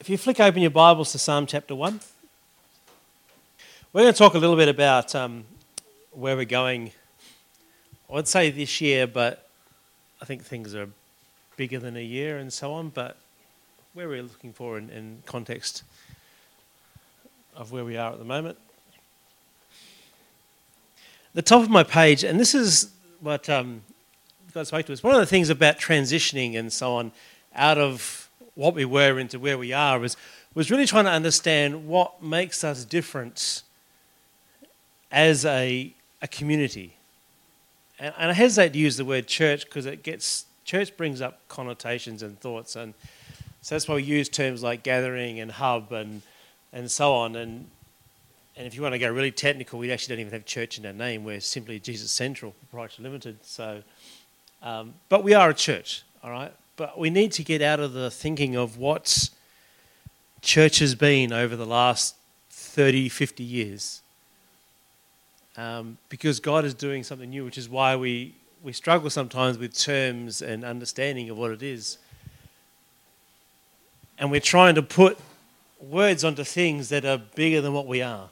If you flick open your Bibles to Psalm chapter 1, we're going to talk a little bit about um, where we're going. I would say this year, but I think things are bigger than a year and so on, but where we're looking for in, in context of where we are at the moment. The top of my page, and this is what um, God spoke to us. One of the things about transitioning and so on out of what we were into where we are was, was really trying to understand what makes us different as a, a community. And, and I hesitate to use the word church because it gets church brings up connotations and thoughts, and so that's why we use terms like gathering and hub and and so on. And and if you want to go really technical, we actually don't even have church in our name. We're simply Jesus Central Proprietary Limited. So, um, but we are a church, all right. But we need to get out of the thinking of what church has been over the last 30, 50 years. Um, because God is doing something new, which is why we, we struggle sometimes with terms and understanding of what it is. And we're trying to put words onto things that are bigger than what we are.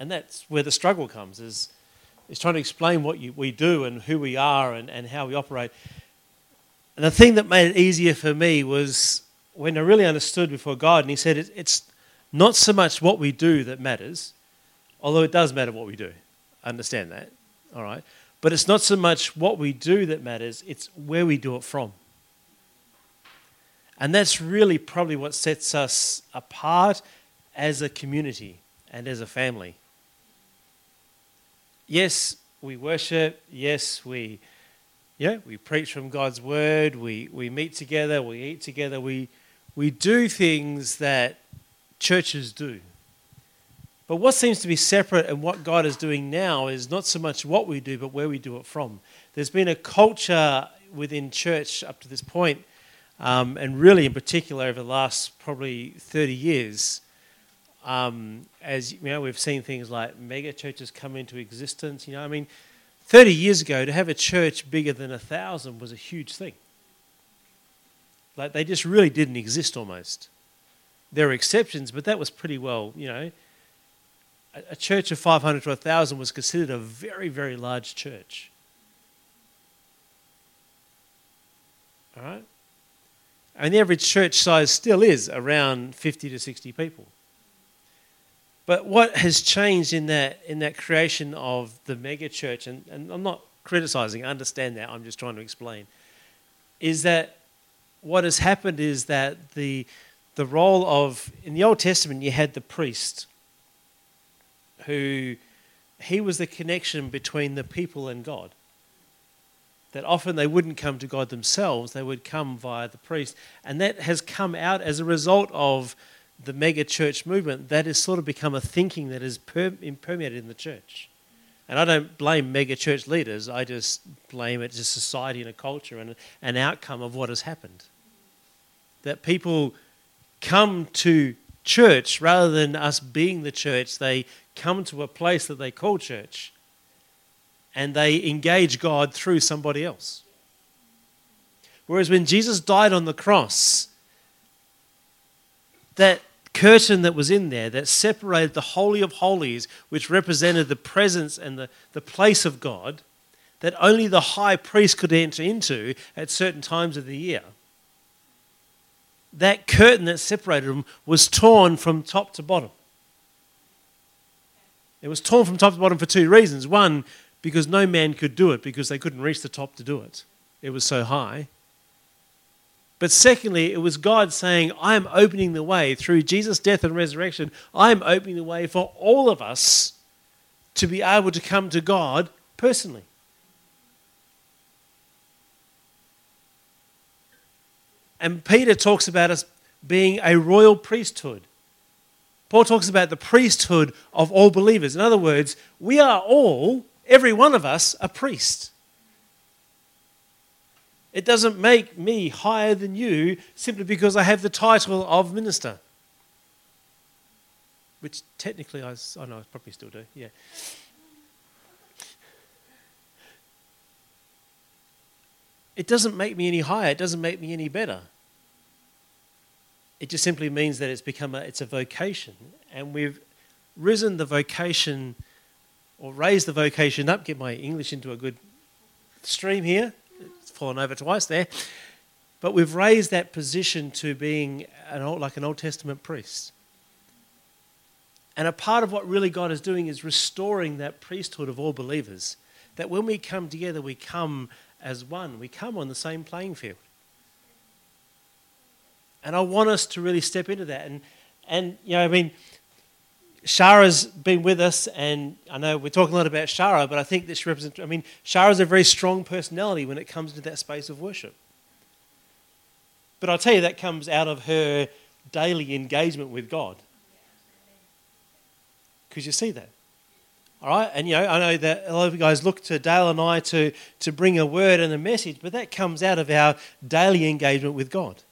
And that's where the struggle comes, is, is trying to explain what you, we do and who we are and, and how we operate. And the thing that made it easier for me was when I really understood before God, and He said, It's not so much what we do that matters, although it does matter what we do. I understand that, all right? But it's not so much what we do that matters, it's where we do it from. And that's really probably what sets us apart as a community and as a family. Yes, we worship. Yes, we yeah, we preach from God's word, we, we meet together, we eat together, we, we do things that churches do. But what seems to be separate and what God is doing now is not so much what we do, but where we do it from. There's been a culture within church up to this point, um, and really in particular over the last probably 30 years, um, as you know, we've seen things like mega churches come into existence. You know, I mean, 30 years ago, to have a church bigger than a thousand was a huge thing. Like they just really didn't exist almost. There are exceptions, but that was pretty well, you know. A, a church of 500 to 1,000 was considered a very, very large church. All right? And the average church size still is around 50 to 60 people. But what has changed in that in that creation of the mega church, and, and I'm not criticizing, I understand that, I'm just trying to explain, is that what has happened is that the the role of in the Old Testament you had the priest who he was the connection between the people and God. That often they wouldn't come to God themselves, they would come via the priest. And that has come out as a result of the mega church movement, that has sort of become a thinking that is per- permeated in the church. And I don't blame mega church leaders, I just blame it as society and a culture and an outcome of what has happened. That people come to church rather than us being the church, they come to a place that they call church and they engage God through somebody else. Whereas when Jesus died on the cross, that curtain that was in there that separated the Holy of Holies, which represented the presence and the, the place of God, that only the high priest could enter into at certain times of the year. That curtain that separated them was torn from top to bottom. It was torn from top to bottom for two reasons. One, because no man could do it because they couldn't reach the top to do it, it was so high. But secondly, it was God saying, I am opening the way through Jesus' death and resurrection. I am opening the way for all of us to be able to come to God personally. And Peter talks about us being a royal priesthood. Paul talks about the priesthood of all believers. In other words, we are all, every one of us, a priest. It doesn't make me higher than you simply because I have the title of minister. Which technically I, oh no, I probably still do, yeah. It doesn't make me any higher, it doesn't make me any better. It just simply means that it's become a, it's a vocation. And we've risen the vocation or raised the vocation up, get my English into a good stream here. Fallen over twice there. But we've raised that position to being an old, like an Old Testament priest. And a part of what really God is doing is restoring that priesthood of all believers. That when we come together, we come as one, we come on the same playing field. And I want us to really step into that. And, and you know, I mean, Shara's been with us, and I know we're talking a lot about Shara, but I think this represents, I mean, Shara's a very strong personality when it comes to that space of worship. But I'll tell you, that comes out of her daily engagement with God. Because you see that. All right? And, you know, I know that a lot of you guys look to Dale and I to, to bring a word and a message, but that comes out of our daily engagement with God.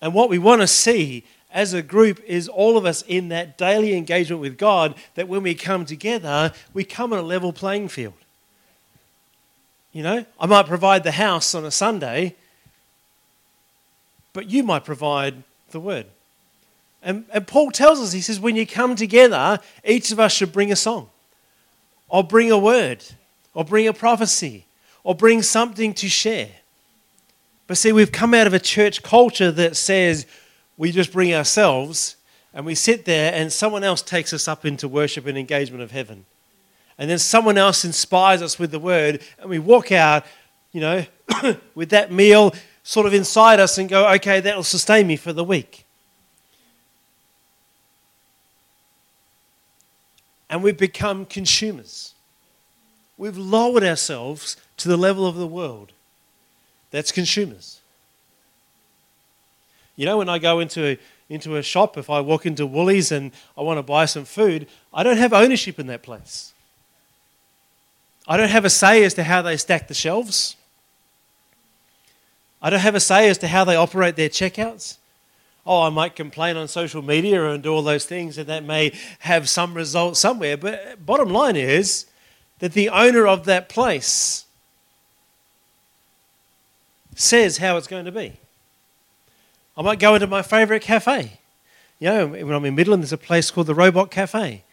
And what we want to see as a group is all of us in that daily engagement with God, that when we come together, we come on a level playing field. You know, I might provide the house on a Sunday, but you might provide the word. And, and Paul tells us, he says, when you come together, each of us should bring a song, or bring a word, or bring a prophecy, or bring something to share. But see, we've come out of a church culture that says we just bring ourselves and we sit there and someone else takes us up into worship and engagement of heaven. And then someone else inspires us with the word and we walk out, you know, with that meal sort of inside us and go, okay, that'll sustain me for the week. And we've become consumers. We've lowered ourselves to the level of the world. That's consumers. You know, when I go into a, into a shop, if I walk into Woolies and I want to buy some food, I don't have ownership in that place. I don't have a say as to how they stack the shelves. I don't have a say as to how they operate their checkouts. Oh, I might complain on social media and do all those things, and that may have some result somewhere. But bottom line is that the owner of that place says how it's going to be. I might go into my favourite cafe. You know, when I'm in Midland, there's a place called the Robot Cafe.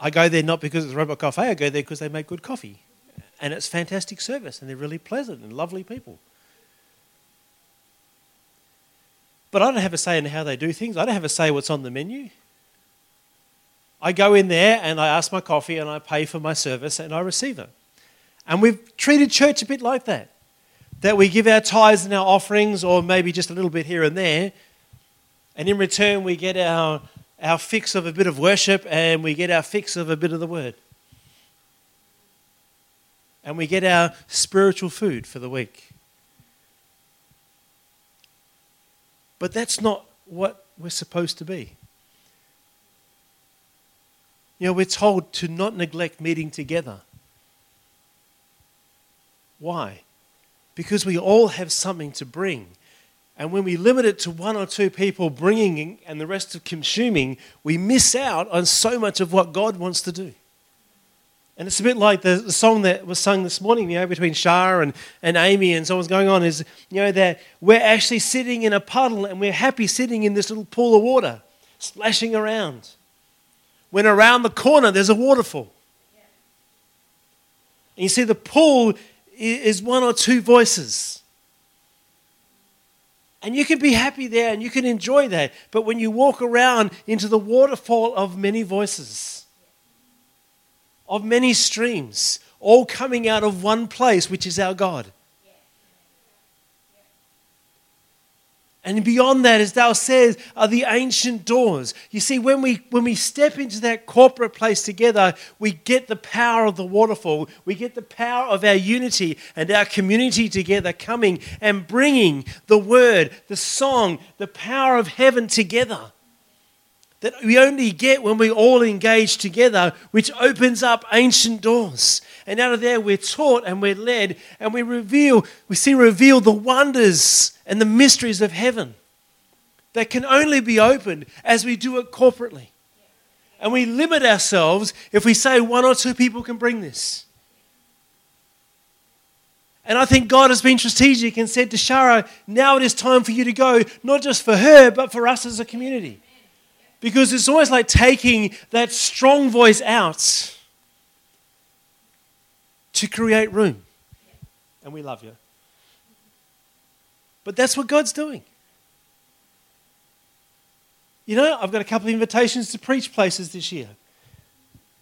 I go there not because it's a robot cafe, I go there because they make good coffee. And it's fantastic service, and they're really pleasant and lovely people. But I don't have a say in how they do things. I don't have a say what's on the menu. I go in there and I ask my coffee and I pay for my service and I receive it. And we've treated church a bit like that. That we give our tithes and our offerings, or maybe just a little bit here and there, and in return we get our, our fix of a bit of worship and we get our fix of a bit of the word. And we get our spiritual food for the week. But that's not what we're supposed to be. You know, we're told to not neglect meeting together. Why? Because we all have something to bring. And when we limit it to one or two people bringing and the rest of consuming, we miss out on so much of what God wants to do. And it's a bit like the, the song that was sung this morning, you know, between Shah and, and Amy and so what's going on is, you know, that we're actually sitting in a puddle and we're happy sitting in this little pool of water, splashing around. When around the corner there's a waterfall. And you see, the pool is one or two voices. And you can be happy there and you can enjoy that. But when you walk around into the waterfall of many voices, of many streams, all coming out of one place, which is our God. And beyond that, as thou says, are the ancient doors. You see, when we, when we step into that corporate place together, we get the power of the waterfall. We get the power of our unity and our community together coming and bringing the word, the song, the power of heaven together that we only get when we all engage together, which opens up ancient doors. And out of there, we're taught and we're led, and we reveal, we see reveal the wonders and the mysteries of heaven that can only be opened as we do it corporately. And we limit ourselves if we say one or two people can bring this. And I think God has been strategic and said to Shara, now it is time for you to go, not just for her, but for us as a community. Because it's almost like taking that strong voice out to create room. And we love you. But that's what God's doing. You know, I've got a couple of invitations to preach places this year.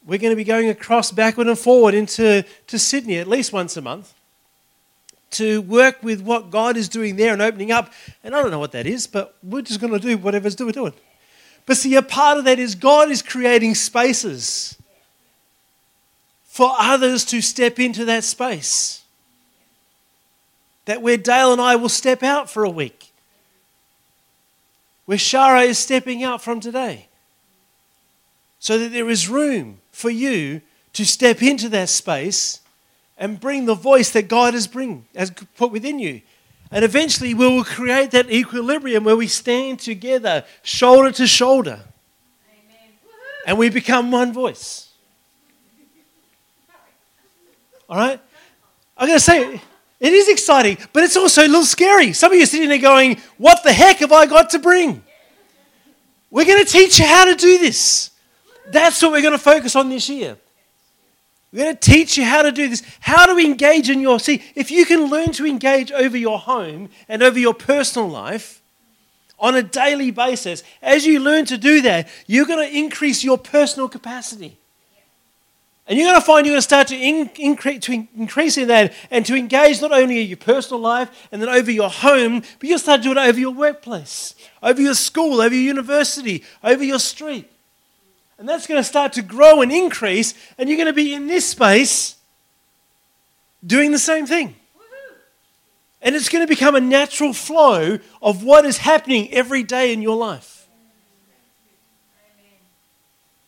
We're going to be going across backward and forward into to Sydney at least once a month to work with what God is doing there and opening up. And I don't know what that is, but we're just going to do whatever's we're doing. But see, a part of that is God is creating spaces for others to step into that space. That where Dale and I will step out for a week, where Shara is stepping out from today, so that there is room for you to step into that space and bring the voice that God has bring has put within you. And eventually we will create that equilibrium where we stand together, shoulder to shoulder. And we become one voice. All right? I'm going to say, it is exciting, but it's also a little scary. Some of you are sitting there going, What the heck have I got to bring? We're going to teach you how to do this. That's what we're going to focus on this year. We're going to teach you how to do this, how to engage in your. See, if you can learn to engage over your home and over your personal life on a daily basis, as you learn to do that, you're going to increase your personal capacity. And you're going to find you're going to start to, to increase in that and to engage not only in your personal life and then over your home, but you'll start to do it over your workplace, over your school, over your university, over your street. And that's going to start to grow and increase, and you're going to be in this space doing the same thing. And it's going to become a natural flow of what is happening every day in your life.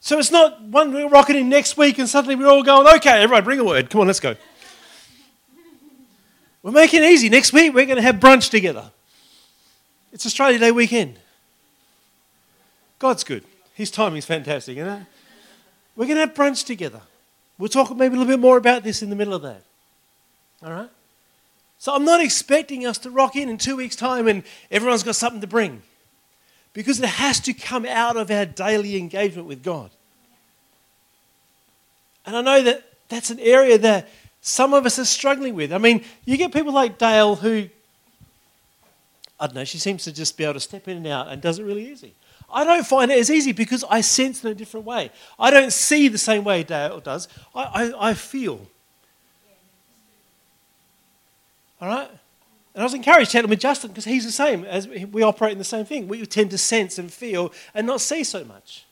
So it's not one we're rocketing next week and suddenly we're all going, okay, everyone, bring a word. Come on, let's go. We're making it easy. Next week we're going to have brunch together. It's Australia Day weekend. God's good. His timing's fantastic, you know? We're going to have brunch together. We'll talk maybe a little bit more about this in the middle of that. All right? So I'm not expecting us to rock in in two weeks' time and everyone's got something to bring. Because it has to come out of our daily engagement with God. And I know that that's an area that some of us are struggling with. I mean, you get people like Dale who, I don't know, she seems to just be able to step in and out and does it really easy. I don't find it as easy because I sense in a different way. I don't see the same way Dale does. I, I, I feel. All right? And I was encouraged chatting with Justin because he's the same as we operate in the same thing. We tend to sense and feel and not see so much.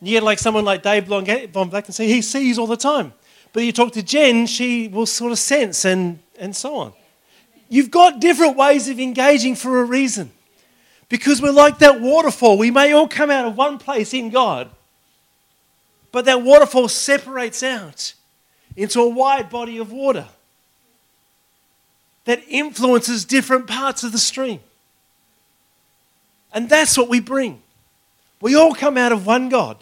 And you get like someone like Dave Von Black and say he sees all the time. But you talk to Jen, she will sort of sense and, and so on. You've got different ways of engaging for a reason. Because we're like that waterfall. We may all come out of one place in God, but that waterfall separates out into a wide body of water that influences different parts of the stream. And that's what we bring. We all come out of one God.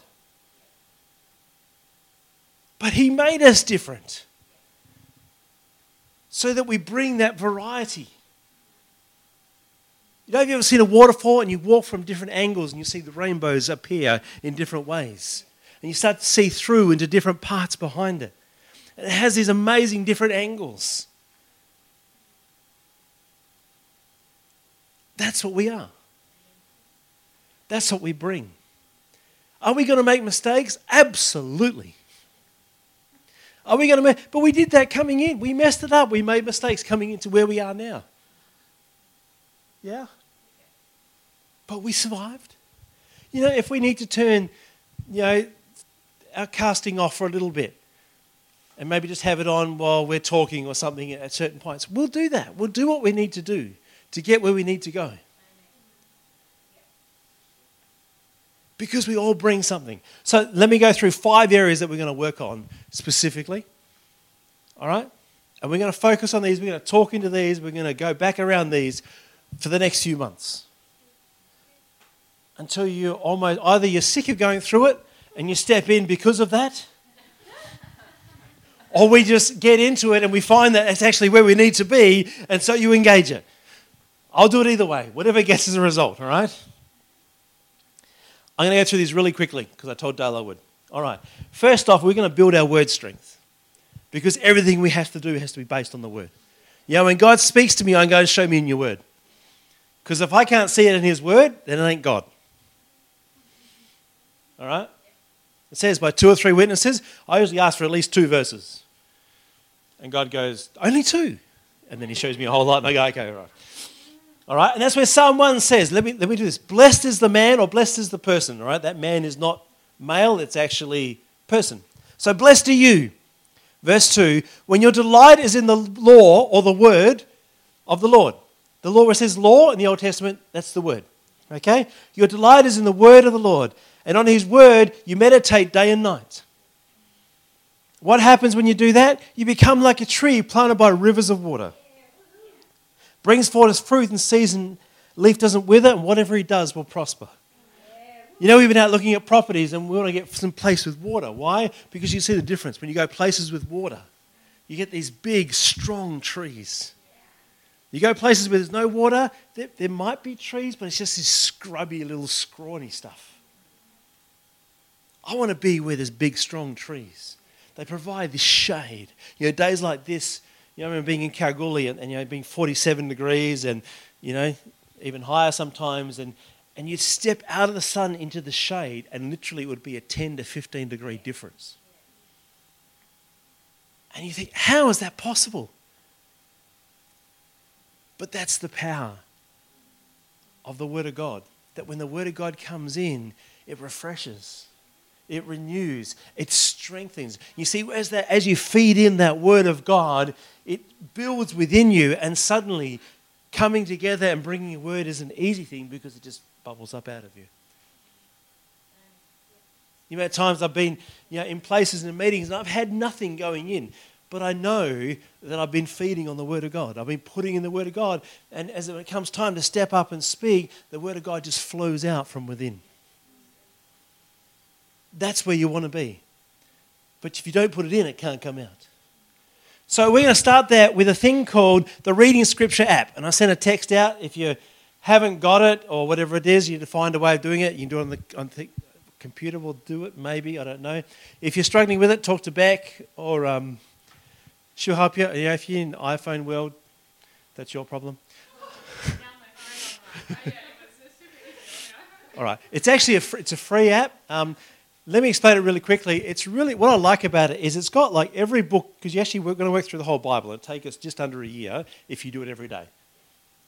But He made us different so that we bring that variety you know, have you ever seen a waterfall and you walk from different angles and you see the rainbows appear in different ways? And you start to see through into different parts behind it. And it has these amazing different angles. That's what we are. That's what we bring. Are we going to make mistakes? Absolutely. Are we going to make, but we did that coming in. We messed it up. We made mistakes coming into where we are now. Yeah. But we survived. You know, if we need to turn, you know, our casting off for a little bit and maybe just have it on while we're talking or something at certain points, we'll do that. We'll do what we need to do to get where we need to go. Because we all bring something. So let me go through five areas that we're going to work on specifically. All right? And we're going to focus on these. We're going to talk into these. We're going to go back around these for the next few months. Until you almost either you're sick of going through it and you step in because of that, or we just get into it and we find that it's actually where we need to be, and so you engage it. I'll do it either way, whatever gets as a result, all right? I'm going to go through these really quickly because I told Dale I would. All right. First off, we're going to build our word strength because everything we have to do has to be based on the word. Know, when God speaks to me, I'm going to show me in your word. Because if I can't see it in his word, then it ain't God. All right? It says by two or three witnesses, I usually ask for at least two verses. And God goes, only two. And then he shows me a whole lot, and I go, okay, all right. All right, and that's where Psalm 1 says, let me, let me do this. Blessed is the man or blessed is the person, all right? That man is not male, it's actually person. So blessed are you. Verse 2 When your delight is in the law or the word of the Lord. The law where says law in the Old Testament, that's the word. Okay? Your delight is in the word of the Lord. And on his word, you meditate day and night. What happens when you do that? You become like a tree planted by rivers of water. Brings forth its fruit in season, leaf doesn't wither, and whatever he does will prosper. You know, we've been out looking at properties and we want to get some place with water. Why? Because you see the difference. When you go places with water, you get these big, strong trees. You go places where there's no water, there, there might be trees, but it's just this scrubby, little scrawny stuff. I want to be where there's big, strong trees. They provide this shade. You know, days like this, you know, I remember being in Kalgoorlie and, and, you know, being 47 degrees and, you know, even higher sometimes. And, and you'd step out of the sun into the shade and literally it would be a 10 to 15 degree difference. And you think, how is that possible? But that's the power of the Word of God. That when the Word of God comes in, it refreshes it renews, it strengthens. You see, as, that, as you feed in that word of God, it builds within you, and suddenly coming together and bringing a word is an easy thing because it just bubbles up out of you. You know, at times I've been you know, in places and in meetings and I've had nothing going in, but I know that I've been feeding on the Word of God. I've been putting in the Word of God, and as it comes time to step up and speak, the Word of God just flows out from within. That's where you want to be. But if you don't put it in, it can't come out. So we're going to start that with a thing called the Reading Scripture app. And I sent a text out. If you haven't got it or whatever it is, you need to find a way of doing it. You can do it on the, on the computer, will do it, maybe. I don't know. If you're struggling with it, talk to Beck or um, she'll help you. Yeah, if you're in iPhone world, that's your problem. All right. It's actually a, fr- it's a free app. Um, let me explain it really quickly. It's really what I like about it is it's got like every book because you actually we're going to work through the whole Bible. It'll take us just under a year if you do it every day.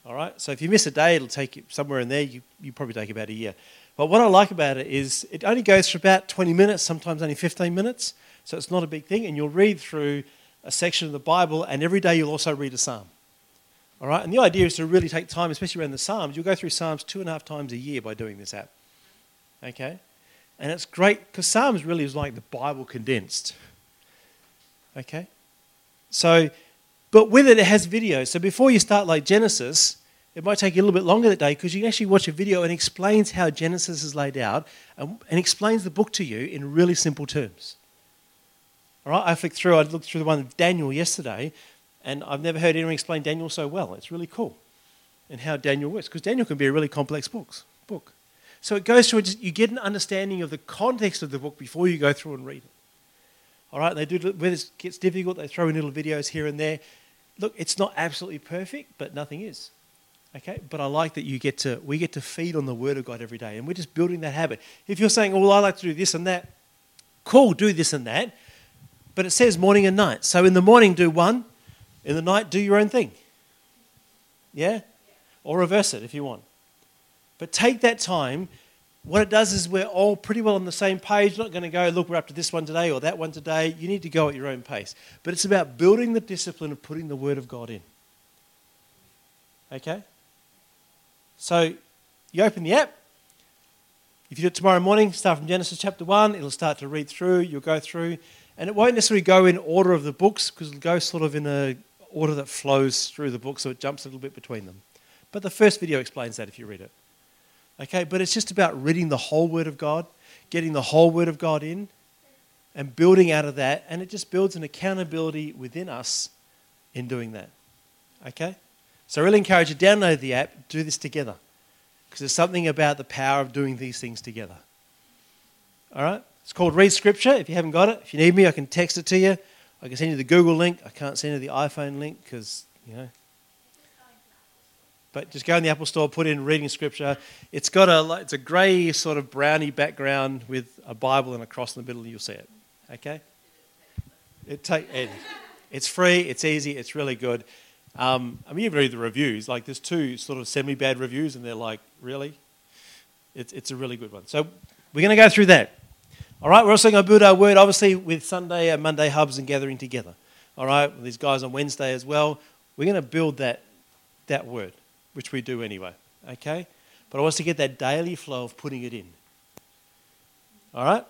All right. So if you miss a day, it'll take you somewhere in there. You you probably take about a year. But what I like about it is it only goes for about 20 minutes, sometimes only 15 minutes. So it's not a big thing, and you'll read through a section of the Bible, and every day you'll also read a psalm. All right. And the idea is to really take time, especially around the Psalms. You'll go through Psalms two and a half times a year by doing this app. Okay. And it's great because Psalms really is like the Bible condensed. Okay? So, but with it, it has video. So before you start like Genesis, it might take you a little bit longer that day because you can actually watch a video and explains how Genesis is laid out and, and explains the book to you in really simple terms. All right, I flicked through, I looked through the one of Daniel yesterday, and I've never heard anyone explain Daniel so well. It's really cool and how Daniel works because Daniel can be a really complex books, book. So it goes through, you get an understanding of the context of the book before you go through and read it. All right, they do, when it gets difficult, they throw in little videos here and there. Look, it's not absolutely perfect, but nothing is. Okay, but I like that you get to, we get to feed on the Word of God every day, and we're just building that habit. If you're saying, well, I like to do this and that, cool, do this and that, but it says morning and night. So in the morning, do one, in the night, do your own thing. Yeah? Or reverse it if you want. But take that time. What it does is we're all pretty well on the same page. Not going to go, look, we're up to this one today or that one today. You need to go at your own pace. But it's about building the discipline of putting the Word of God in. Okay? So you open the app. If you do it tomorrow morning, start from Genesis chapter 1, it'll start to read through, you'll go through, and it won't necessarily go in order of the books because it'll go sort of in a order that flows through the book, so it jumps a little bit between them. But the first video explains that if you read it. Okay, but it's just about reading the whole Word of God, getting the whole Word of God in. and building out of that, and it just builds an accountability within us in doing that. Okay? So I really encourage you to download the app, do this together. Because there's something about the power of doing these things together. All right? It's called Read Scripture. If you haven't got it, if you need me, I can text it to you. I can send you the Google link. I can't send you the iPhone link because, you know. But just go in the Apple Store, put in Reading Scripture. It's got a, it's a grey sort of browny background with a Bible and a cross in the middle, and you'll see it. Okay? It take, it, it's free, it's easy, it's really good. Um, I mean, you read the reviews. Like, there's two sort of semi bad reviews, and they're like, really? It's, it's a really good one. So, we're going to go through that. All right, we're also going to build our word, obviously, with Sunday and Monday hubs and gathering together. All right, with these guys on Wednesday as well. We're going to build that, that word, which we do anyway. Okay? But I want us to get that daily flow of putting it in. All right?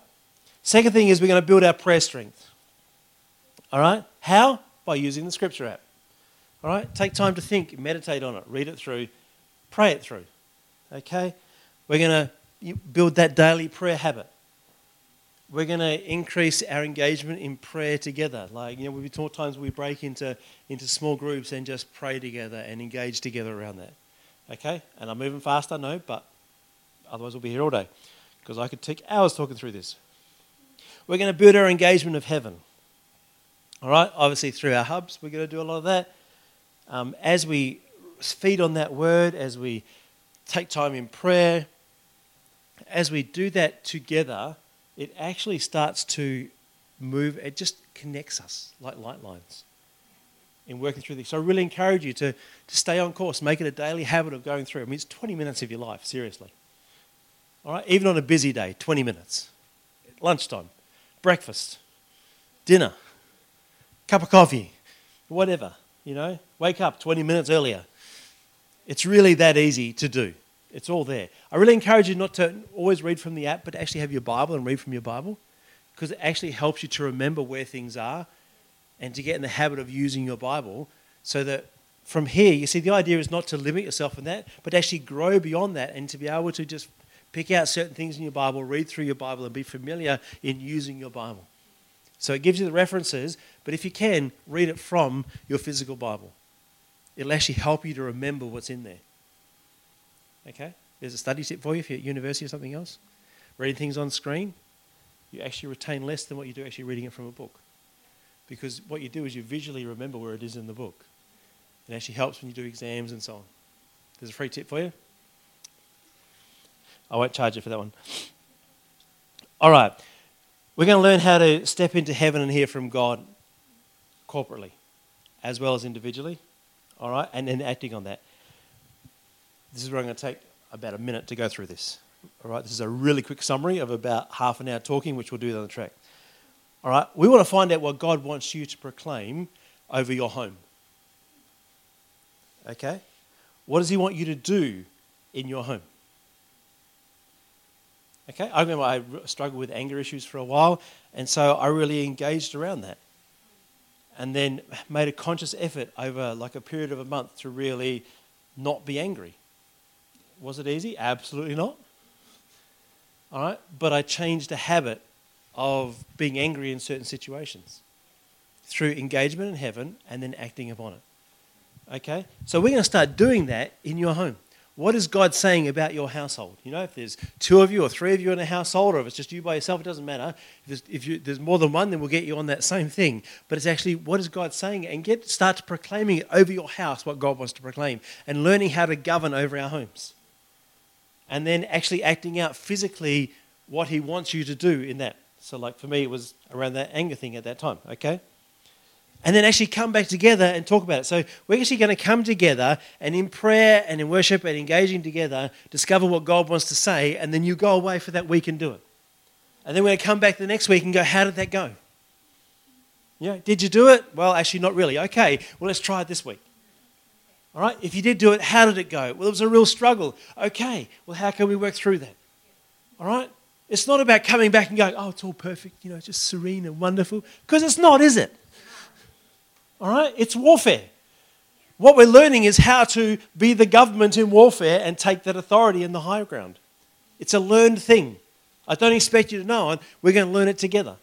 Second thing is we're going to build our prayer strength. All right? How? By using the scripture app. All right? Take time to think, meditate on it, read it through, pray it through. Okay? We're going to build that daily prayer habit. We're going to increase our engagement in prayer together. Like, you know, we've taught times we break into, into small groups and just pray together and engage together around that. Okay? And I'm moving fast, I know, but otherwise we'll be here all day because I could take hours talking through this. We're going to build our engagement of heaven. All right? Obviously, through our hubs, we're going to do a lot of that um, as we feed on that word, as we take time in prayer, as we do that together, it actually starts to move, it just connects us like light lines in working through this. So I really encourage you to, to stay on course, make it a daily habit of going through. I mean, it's 20 minutes of your life, seriously. All right, even on a busy day, 20 minutes. Lunchtime, breakfast, dinner, cup of coffee, whatever. You know, wake up 20 minutes earlier. It's really that easy to do. It's all there. I really encourage you not to always read from the app, but actually have your Bible and read from your Bible because it actually helps you to remember where things are and to get in the habit of using your Bible so that from here, you see, the idea is not to limit yourself in that, but actually grow beyond that and to be able to just pick out certain things in your Bible, read through your Bible, and be familiar in using your Bible. So it gives you the references, but if you can, read it from your physical Bible. It'll actually help you to remember what's in there. Okay? There's a study tip for you if you're at university or something else. Reading things on screen, you actually retain less than what you do actually reading it from a book. Because what you do is you visually remember where it is in the book. It actually helps when you do exams and so on. There's a free tip for you. I won't charge you for that one. All right. We're going to learn how to step into heaven and hear from God corporately as well as individually. All right? And then acting on that. This is where I'm going to take about a minute to go through this. All right? This is a really quick summary of about half an hour talking, which we'll do on the track. All right? We want to find out what God wants you to proclaim over your home. Okay? What does He want you to do in your home? Okay, I remember I struggled with anger issues for a while, and so I really engaged around that. And then made a conscious effort over like a period of a month to really not be angry. Was it easy? Absolutely not. All right, but I changed a habit of being angry in certain situations through engagement in heaven and then acting upon it. Okay, so we're going to start doing that in your home. What is God saying about your household? You know, if there's two of you or three of you in a household, or if it's just you by yourself, it doesn't matter. If there's, if you, there's more than one, then we'll get you on that same thing. But it's actually what is God saying, and get start proclaiming it over your house what God wants to proclaim, and learning how to govern over our homes, and then actually acting out physically what He wants you to do in that. So, like for me, it was around that anger thing at that time. Okay and then actually come back together and talk about it. So we're actually going to come together and in prayer and in worship and engaging together, discover what God wants to say, and then you go away for that week and do it. And then we're going to come back the next week and go, how did that go? Yeah, did you do it? Well, actually, not really. Okay, well, let's try it this week. All right, if you did do it, how did it go? Well, it was a real struggle. Okay, well, how can we work through that? All right, it's not about coming back and going, oh, it's all perfect, you know, just serene and wonderful, because it's not, is it? All right? It's warfare. What we're learning is how to be the government in warfare and take that authority in the higher ground. It's a learned thing. I don't expect you to know it. We're going to learn it together.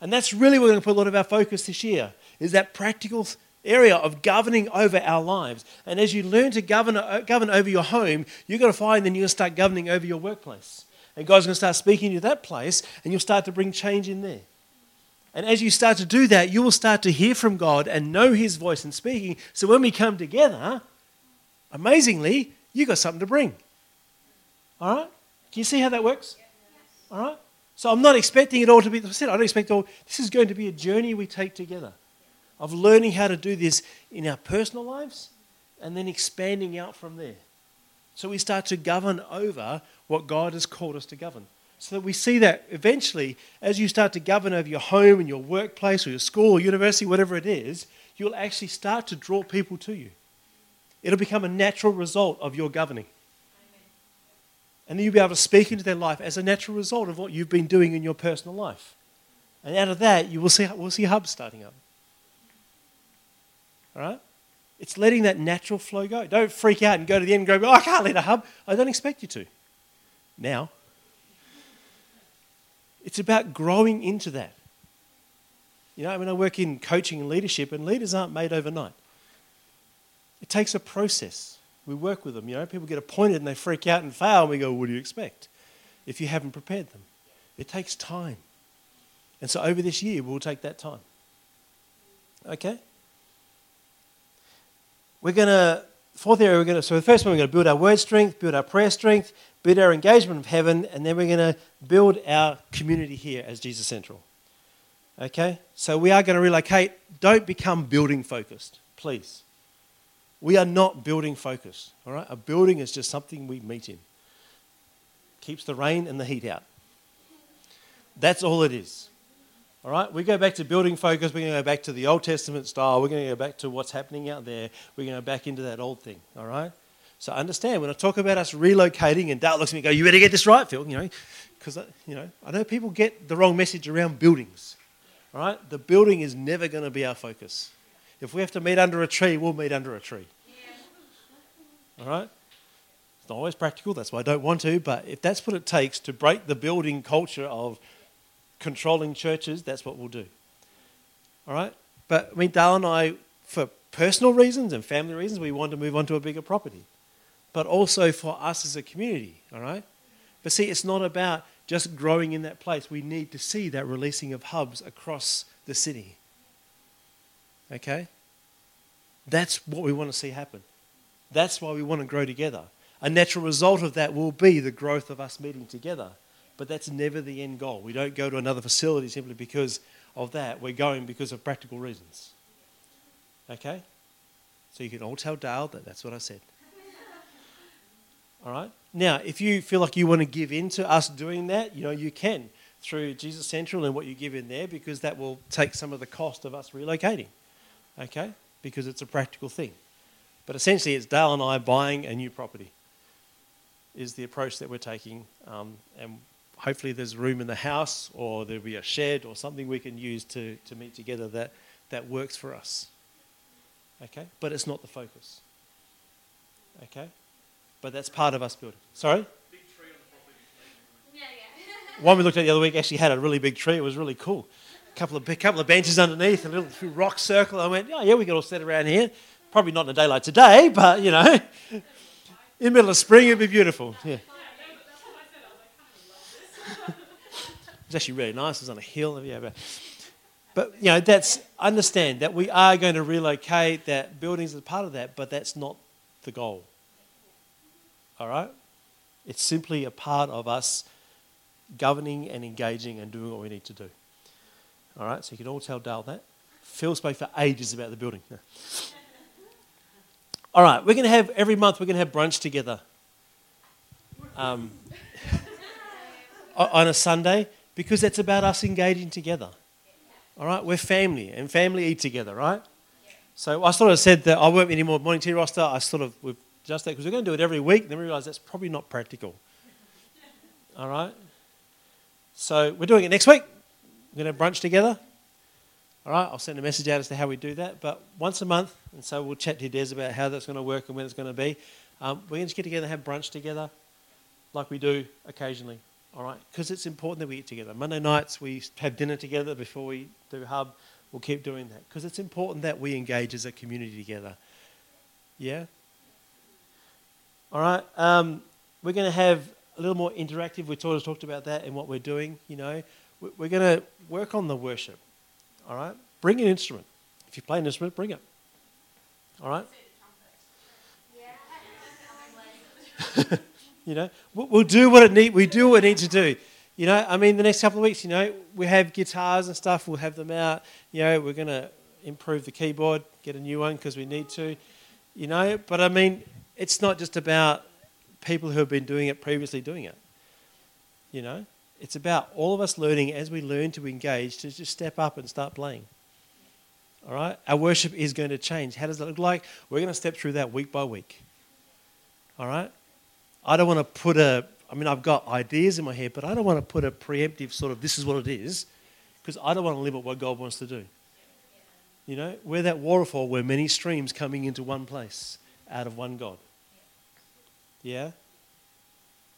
And that's really where we're going to put a lot of our focus this year, is that practical area of governing over our lives. And as you learn to govern, uh, govern over your home, you're going to find then you're going to start governing over your workplace. And God's going to start speaking to that place, and you'll start to bring change in there. And as you start to do that, you will start to hear from God and know His voice and speaking. So when we come together, amazingly, you've got something to bring. All right? Can you see how that works? All right? So I'm not expecting it all to be, said, I don't expect all, this is going to be a journey we take together of learning how to do this in our personal lives and then expanding out from there. So we start to govern over what God has called us to govern. So that we see that eventually, as you start to govern over your home and your workplace or your school or university, whatever it is, you'll actually start to draw people to you. It'll become a natural result of your governing. And then you'll be able to speak into their life as a natural result of what you've been doing in your personal life. And out of that, you will see, we'll see hubs starting up. Right? It's letting that natural flow go. Don't freak out and go to the end and go, oh, I can't lead a hub. I don't expect you to. Now. It's about growing into that. You know, I mean, I work in coaching and leadership, and leaders aren't made overnight. It takes a process. We work with them. You know, people get appointed and they freak out and fail, and we go, What do you expect? If you haven't prepared them, it takes time. And so over this year, we'll take that time. Okay? We're going to, fourth area, we're going to, so the first one, we're going to build our word strength, build our prayer strength, build our engagement of heaven, and then we're going to build our community here as Jesus Central. Okay? So we are going to relocate. Don't become building focused, please. We are not building focused. All right? A building is just something we meet in. Keeps the rain and the heat out. That's all it is. All right, we go back to building focus. We're going to go back to the Old Testament style. We're going to go back to what's happening out there. We're going to go back into that old thing. All right. So understand when I talk about us relocating, and Dale looks at me and go, "You better get this right, Phil." You know, because you know I know people get the wrong message around buildings. All right, the building is never going to be our focus. If we have to meet under a tree, we'll meet under a tree. All right. It's not always practical. That's why I don't want to. But if that's what it takes to break the building culture of controlling churches, that's what we'll do. All right? But I mean, Dale and I, for personal reasons and family reasons, we want to move on to a bigger property. But also for us as a community, all right? But see, it's not about just growing in that place. We need to see that releasing of hubs across the city. Okay? That's what we want to see happen. That's why we want to grow together. A natural result of that will be the growth of us meeting together but that's never the end goal. We don't go to another facility simply because of that. We're going because of practical reasons. Okay? So you can all tell Dale that that's what I said. All right? Now, if you feel like you want to give in to us doing that, you know, you can through Jesus Central and what you give in there because that will take some of the cost of us relocating. Okay? Because it's a practical thing. But essentially, it's Dale and I buying a new property, is the approach that we're taking. Um, and hopefully there's room in the house or there'll be a shed or something we can use to, to meet together that, that works for us. Okay? But it's not the focus. Okay? But that's part of us building. Sorry? Yeah, yeah. One we looked at the other week actually had a really big tree. It was really cool. A couple of, a couple of benches underneath, a little rock circle. I went, oh, yeah, we could all sit around here. Probably not in a day like today, but, you know, in the middle of spring, it'd be beautiful. Yeah. Was actually really nice. It was on a hill. Yeah, but, but you know, that's understand that we are going to relocate. That buildings are part of that, but that's not the goal. All right, it's simply a part of us governing and engaging and doing what we need to do. All right, so you can all tell Dale that. Phil spoke for ages about the building. All right, we're going to have every month. We're going to have brunch together. Um, on a Sunday because that's about us engaging together. All right, we're family, and family eat together, right? So I sort of said that I won't be any more morning tea roster. I sort of we've just that because we're going to do it every week. And then we realised that's probably not practical. All right. So we're doing it next week. We're going to brunch together. All right. I'll send a message out as to how we do that. But once a month, and so we'll chat to Des about how that's going to work and when it's going to be. Um, we're going to get together and have brunch together, like we do occasionally. All right? Because it's important that we eat together. Monday nights, we have dinner together before we do Hub. We'll keep doing that because it's important that we engage as a community together. Yeah? All right? Um, we're going to have a little more interactive. We sort of talked about that and what we're doing, you know. We're going to work on the worship. All right? Bring an instrument. If you play an instrument, bring it. All right? you know, we'll do what it need. We do what need to do. You know, I mean, the next couple of weeks, you know, we have guitars and stuff. We'll have them out. You know, we're to improve the keyboard, get a new one because we need to. You know, but I mean, it's not just about people who have been doing it previously doing it. You know, it's about all of us learning as we learn to engage to just step up and start playing. All right? Our worship is going to change. How does that look like? We're going to step through that week by week. All right? I don't want to put a, I mean, I've got ideas in my head, but I don't want to put a preemptive sort of, this is what it is, because I don't want to limit what God wants to do. You know, we're that waterfall where many streams coming into one place out of one God. Yeah?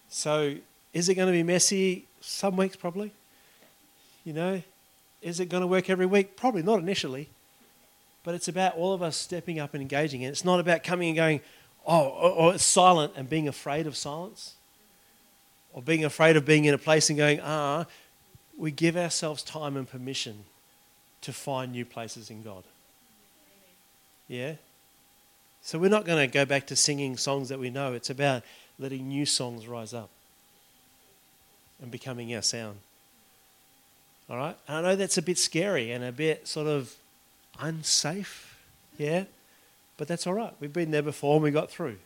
So, is it going to be messy? Some weeks, probably. You know, is it going to work every week? Probably not initially. But it's about all of us stepping up and engaging. And it's not about coming and going, oh, or, or silent and being afraid of silence, or being afraid of being in a place and going, ah. We give ourselves time and permission to find new places in God. Yeah? So we're not going to go back to singing songs that we know. It's about letting new songs rise up and becoming our sound. All right? And I know that's a bit scary and a bit sort of unsafe. Yeah? But that's all right. We've been there before and we got through.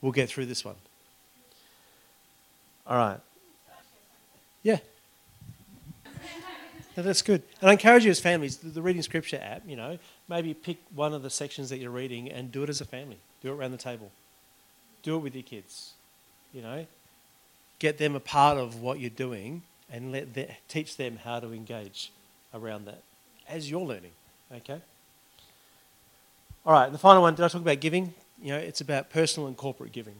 We'll get through this one. All right. Yeah. No, that's good. And I encourage you as families, the Reading Scripture app, you know, maybe pick one of the sections that you're reading and do it as a family. Do it around the table. Do it with your kids. You know, get them a part of what you're doing and let them, teach them how to engage around that as you're learning. Okay? All right, the final one, did I talk about giving? You know, it's about personal and corporate giving.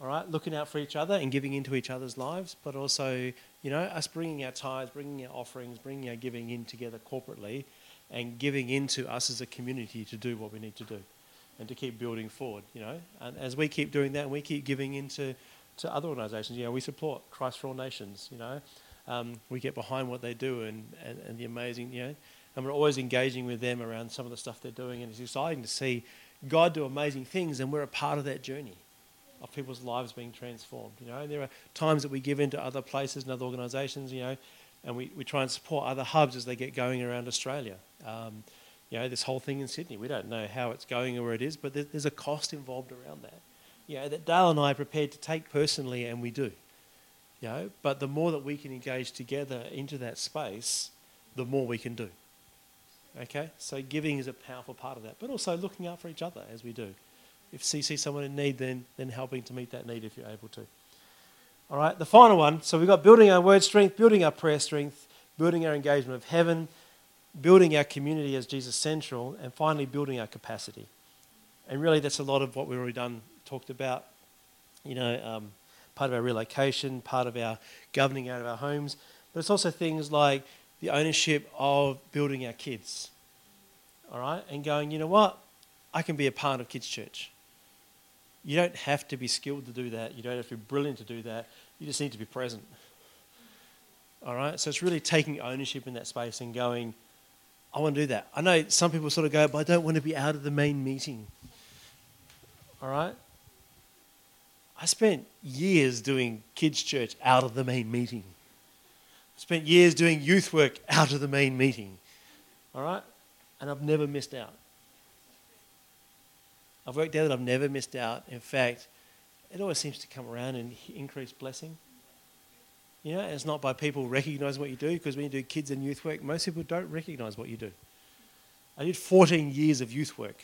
All right, looking out for each other and giving into each other's lives, but also, you know, us bringing our tithes, bringing our offerings, bringing our giving in together corporately and giving into us as a community to do what we need to do and to keep building forward, you know. And as we keep doing that and we keep giving into to other organisations, you know, we support Christ for All Nations, you know. Um, we get behind what they do and, and, and the amazing, you know, and we're always engaging with them around some of the stuff they're doing, and it's exciting to see God do amazing things, and we're a part of that journey of people's lives being transformed. You know, and there are times that we give into other places and other organisations, you know, and we, we try and support other hubs as they get going around Australia. Um, you know, this whole thing in Sydney, we don't know how it's going or where it is, but there's a cost involved around that. You know, that Dale and I are prepared to take personally, and we do. You know, but the more that we can engage together into that space, the more we can do. Okay? So giving is a powerful part of that. But also looking out for each other as we do. If you see someone in need, then, then helping to meet that need if you're able to. All right, the final one. So we've got building our word strength, building our prayer strength, building our engagement of heaven, building our community as Jesus central, and finally building our capacity. And really, that's a lot of what we've already done, talked about. You know, um, part of our relocation, part of our governing out of our homes, but it's also things like the ownership of building our kids. All right? And going, you know what? I can be a part of kids' church. You don't have to be skilled to do that. You don't have to be brilliant to do that. You just need to be present. All right? So it's really taking ownership in that space and going, I want to do that. I know some people sort of go, but I don't want to be out of the main meeting. All right? I spent years doing kids' church out of the main meeting spent years doing youth work out of the main meeting. All right? And I've never missed out. I've worked out that I've never missed out. In fact, it always seems to come around and increase blessing. You know, it's not by people recognizing what you do, because when you do kids and youth work, most people don't recognize what you do. I did 14 years of youth work.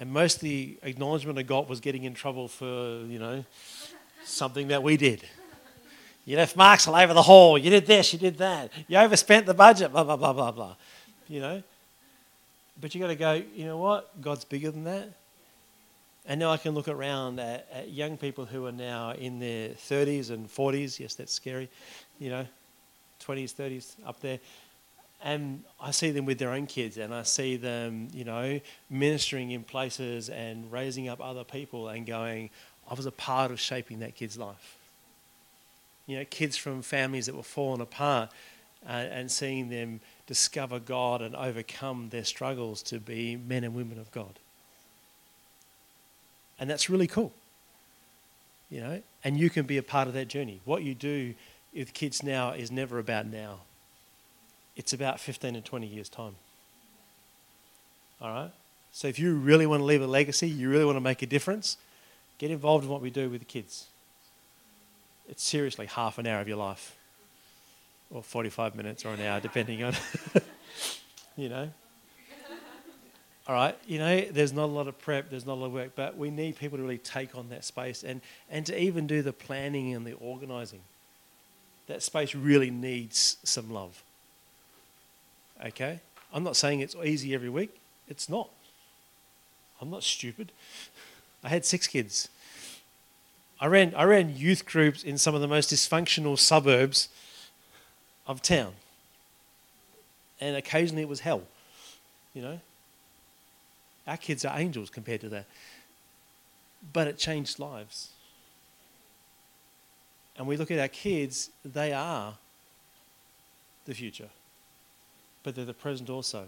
And most of the acknowledgement I got was getting in trouble for, you know, something that we did. You left marks all over the hall. You did this, you did that. You overspent the budget, blah, blah, blah, blah, blah. You know? But you got to go, you know what? God's bigger than that. And now I can look around at, at, young people who are now in their 30s and 40s. Yes, that's scary. You know, 20s, 30s, up there. And I see them with their own kids, and I see them, you know, ministering in places and raising up other people and going, I was a part of shaping that kid's life. You know, kids from families that were falling apart uh, and seeing them discover God and overcome their struggles to be men and women of God. And that's really cool. You know, and you can be a part of that journey. What you do with kids now is never about now. It's about 15 and 20 years' time. All right? So if you really want to leave a legacy, you really want to make a difference, get involved in what we do with the kids. It's seriously half an hour of your life, or 45 minutes or an hour, depending on, you know. All right, you know, there's not a lot of prep, there's not a lot of work, but we need people to really take on that space and, and to even do the planning and the organising. That space really needs some love. Okay? I'm not saying it's easy every week, it's not. I'm not stupid. I had six kids. I ran, I ran youth groups in some of the most dysfunctional suburbs of town. And occasionally it was hell, you know. Our kids are angels compared to that. But it changed lives. And we look at our kids, they are the future, but they're the present also.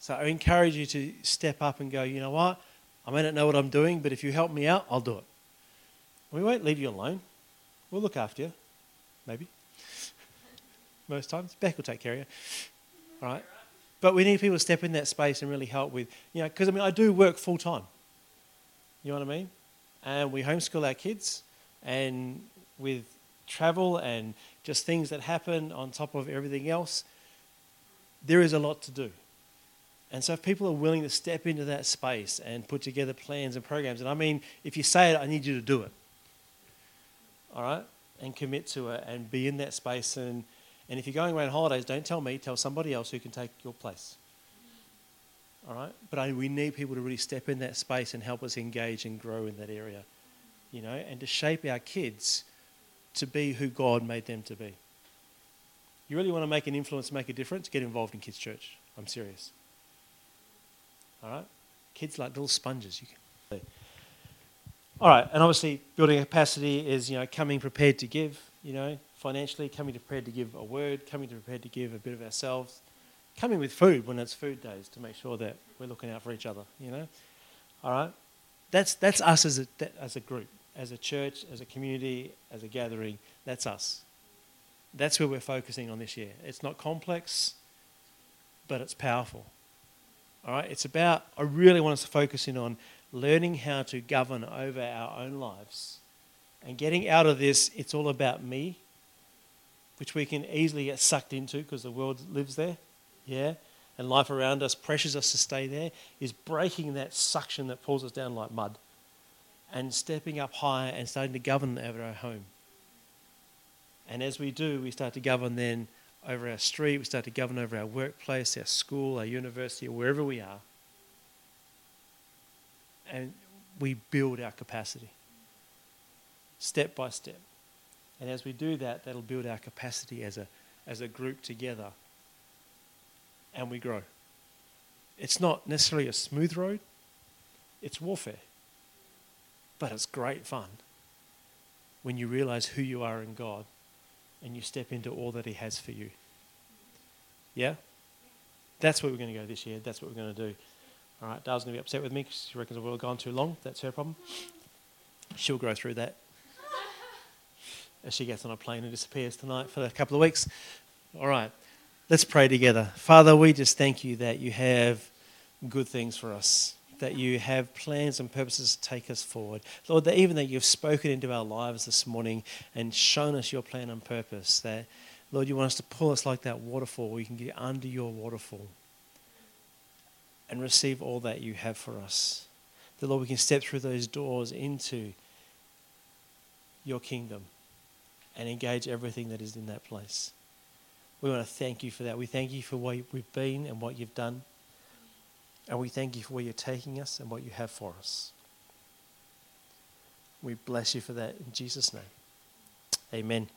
So I encourage you to step up and go, you know what? I may not know what I'm doing, but if you help me out, I'll do it. We won't leave you alone. We'll look after you, maybe. Most times. Beck will take care of you. All right? But we need people to step in that space and really help with, you know, because I mean, I do work full time. You know what I mean? And we homeschool our kids, and with travel and just things that happen on top of everything else, there is a lot to do. And so, if people are willing to step into that space and put together plans and programs, and I mean, if you say it, I need you to do it. All right? And commit to it and be in that space and and if you're going away on holidays, don't tell me, tell somebody else who can take your place. All right? But I, we need people to really step in that space and help us engage and grow in that area, you know, and to shape our kids to be who God made them to be. You really want to make an influence, make a difference, get involved in kids' church. I'm serious. All right? Kids like little sponges. You can. All right, and obviously building capacity is you know coming prepared to give. You know, financially, coming prepared to give a word, coming prepared to give a bit of ourselves, coming with food when it's food days to make sure that we're looking out for each other, you know? All right? That's, that's us as a, as a group, as a church, as a community, as a gathering. That's us. That's where we're focusing on this year. It's not complex, but it's powerful. All right? It's about, I really want us to focus in on learning how to govern over our own lives and getting out of this, it's all about me which we can easily get sucked into because the world lives there, yeah, and life around us pressures us to stay there, is breaking that suction that pulls us down like mud and stepping up higher and starting to govern over our home. And as we do, we start to govern then over our street, we start to govern over our workplace, our school, our university, or wherever we are. And we build our capacity step by step. And as we do that, that'll build our capacity as a, as a group together. And we grow. It's not necessarily a smooth road, it's warfare. But it's great fun when you realize who you are in God and you step into all that He has for you. Yeah? That's where we're going to go this year. That's what we're going to do. All right, Dale's going to be upset with me because she reckons we've gone too long. That's her problem. She'll grow through that as she gets on a plane and disappears tonight for a couple of weeks. All right, let's pray together. Father, we just thank you that you have good things for us, that you have plans and purposes to take us forward. Lord, that even that you've spoken into our lives this morning and shown us your plan and purpose, that, Lord, you want us to pull us like that waterfall. where We can get under your waterfall and receive all that you have for us. That, Lord, we can step through those doors into your kingdom and engage everything that is in that place. We want to thank you for that. We thank you for where we've been and what you've done. And we thank you for where you're taking us and what you have for us. We bless you for that in Jesus' name. Amen.